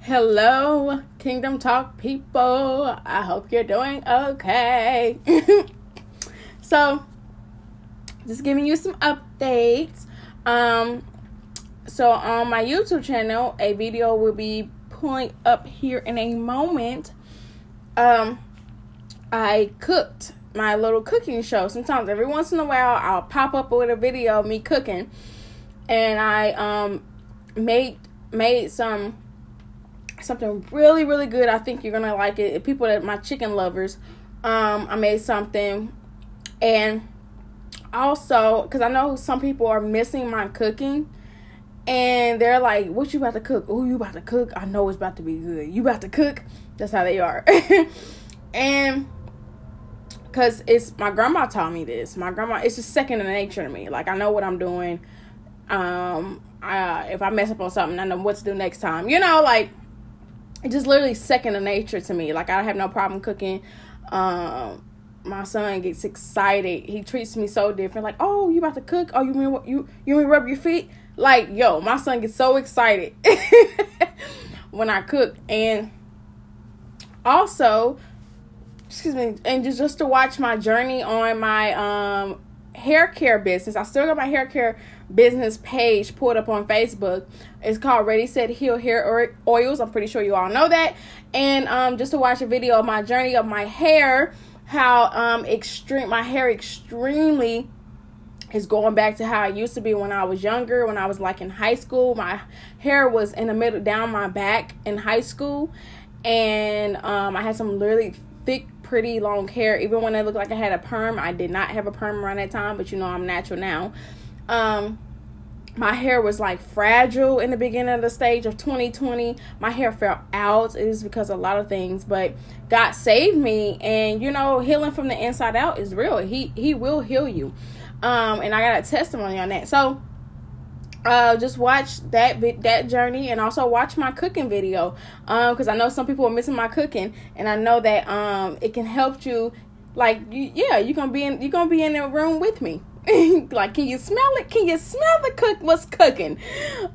Hello, Kingdom Talk people. I hope you're doing okay. so, just giving you some updates. Um, so on my YouTube channel, a video will be pulling up here in a moment. Um, I cooked my little cooking show. Sometimes every once in a while, I'll pop up with a video of me cooking, and I um made made some something really really good. I think you're gonna like it. People that my chicken lovers, um, I made something, and also because I know some people are missing my cooking. And they're like, "What you about to cook? Oh, you about to cook? I know it's about to be good. You about to cook? That's how they are." and because it's my grandma taught me this. My grandma, it's just second nature to me. Like I know what I'm doing. Um, I, if I mess up on something, I know what to do next time. You know, like it's just literally second to nature to me. Like I have no problem cooking. Um, my son gets excited. He treats me so different. Like, oh, you about to cook? Oh, you mean you you mean rub your feet? Like, yo, my son gets so excited when I cook, and also, excuse me, and just just to watch my journey on my um hair care business. I still got my hair care business page pulled up on Facebook. It's called Ready Set Heal Hair Oils. I'm pretty sure you all know that. And um, just to watch a video of my journey of my hair, how um extreme my hair extremely is going back to how it used to be when I was younger, when I was like in high school. My hair was in the middle down my back in high school. And um, I had some really thick pretty long hair. Even when I looked like I had a perm, I did not have a perm around that time, but you know I'm natural now. Um, my hair was like fragile in the beginning of the stage of 2020. My hair fell out. It was because of a lot of things, but God saved me. And you know, healing from the inside out is real. He He will heal you. Um, and I got a testimony on that. So uh, just watch that that journey and also watch my cooking video um because i know some people are missing my cooking and i know that um it can help you like you, yeah you're gonna be in you're gonna be in the room with me like can you smell it can you smell the cook what's cooking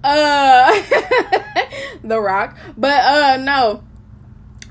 uh the rock but uh no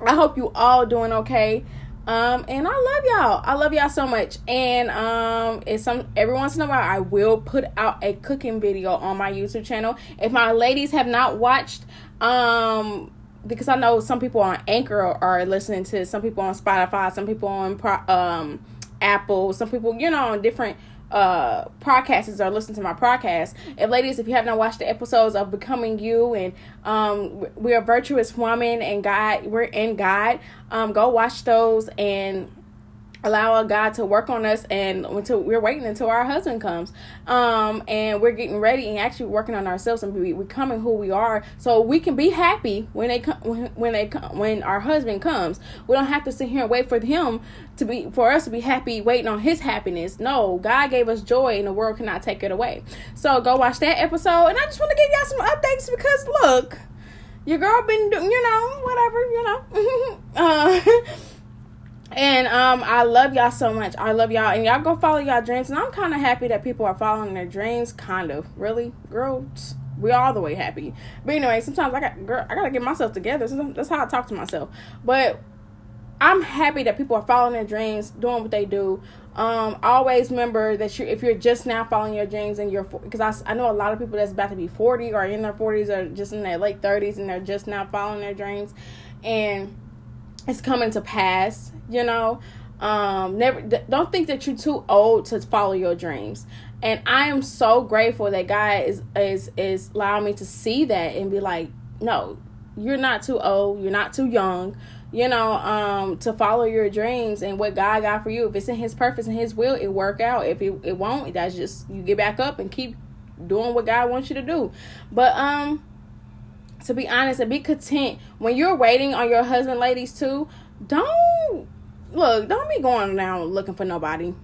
i hope you all doing okay um, and I love y'all. I love y'all so much. And um, it's some every once in a while I will put out a cooking video on my YouTube channel. If my ladies have not watched, um, because I know some people on Anchor are listening to, some people on Spotify, some people on um Apple, some people you know on different uh podcasters or listen to my podcast. And ladies, if you have not watched the episodes of Becoming You and um we're virtuous woman and God we're in God, um go watch those and allow God to work on us and until we're waiting until our husband comes. Um, and we're getting ready and actually working on ourselves and be, becoming who we are so we can be happy when they come when, when they come when our husband comes. We don't have to sit here and wait for him to be for us to be happy waiting on his happiness. No, God gave us joy and the world cannot take it away. So go watch that episode and I just want to give y'all some updates because look, your girl been doing, you know, whatever, you know. uh and um, I love y'all so much. I love y'all, and y'all go follow y'all dreams. And I'm kind of happy that people are following their dreams. Kind of, really, girls. We all the way happy. But anyway, sometimes I got girl, I gotta get myself together. That's how I talk to myself. But I'm happy that people are following their dreams, doing what they do. Um, always remember that you, if you're just now following your dreams and you're, because I, I know a lot of people that's about to be 40 or in their 40s or just in their late 30s and they're just now following their dreams, and it's coming to pass you know? Um never don't think that you're too old to follow your dreams. And i am so grateful that god is is is allowing me to see that and be like no you're not too old you're not too young you know um to follow your dreams and what god got for you. If it's in his purpose and his will it work out. If it, it won't that's just you get back up and keep doing what god wants you to do. But um to be honest and be content. When you're waiting on your husband ladies too don't look don't be going around looking for nobody.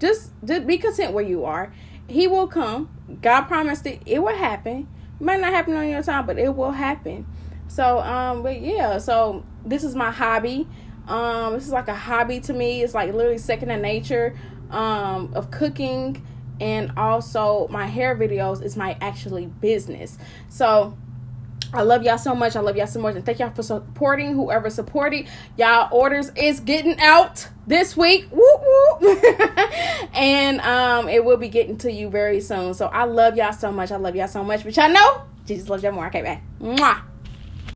Just just be content where you are. He will come. God promised it. It will happen. Might not happen on your time but it will happen. So um but yeah so this is my hobby. Um this is like a hobby to me. It's like literally second to nature um of cooking. And also my hair videos is my actually business. So I love y'all so much. I love y'all so much. And thank y'all for supporting whoever supported. Y'all orders is getting out this week. And um, it will be getting to you very soon. So I love y'all so much. I love y'all so much. But y'all know, Jesus loves y'all more. Okay, bye. Mwah.